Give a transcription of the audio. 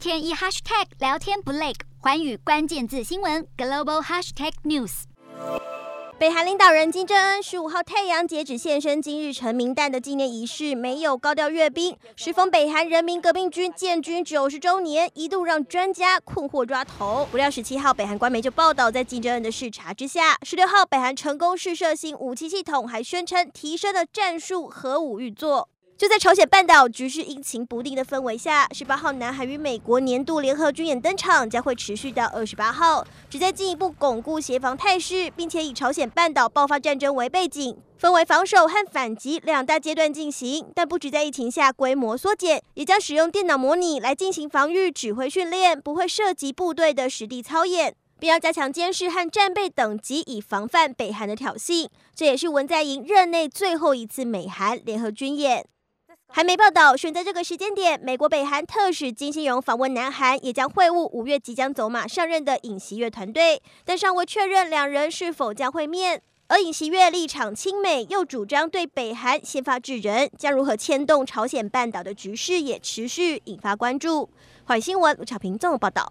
天一 hashtag 聊天不累，寰宇关键字新闻 global hashtag news。北韩领导人金正恩十五号太阳节止现身今日成名弹的纪念仪式，没有高调阅兵。适逢北韩人民革命军建军九十周年，一度让专家困惑抓头。不料十七号北韩官媒就报道，在金正恩的视察之下，十六号北韩成功试射新武器系统，还宣称提升了战术核武运作。就在朝鲜半岛局势阴晴不定的氛围下，十八号南韩与美国年度联合军演登场，将会持续到二十八号，旨在进一步巩固协防态势，并且以朝鲜半岛爆发战争为背景，分为防守和反击两大阶段进行。但不止在疫情下规模缩减，也将使用电脑模拟来进行防御指挥训练，不会涉及部队的实地操演，并要加强监视和战备等级，以防范北韩的挑衅。这也是文在寅任内最后一次美韩联合军演。还没报道，选择这个时间点，美国北韩特使金星荣访问南韩，也将会晤五月即将走马上任的尹锡悦团队，但尚未确认两人是否将会面。而尹锡悦立场亲美，又主张对北韩先发制人，将如何牵动朝鲜半岛的局势，也持续引发关注。环新闻，卢巧平综合报道。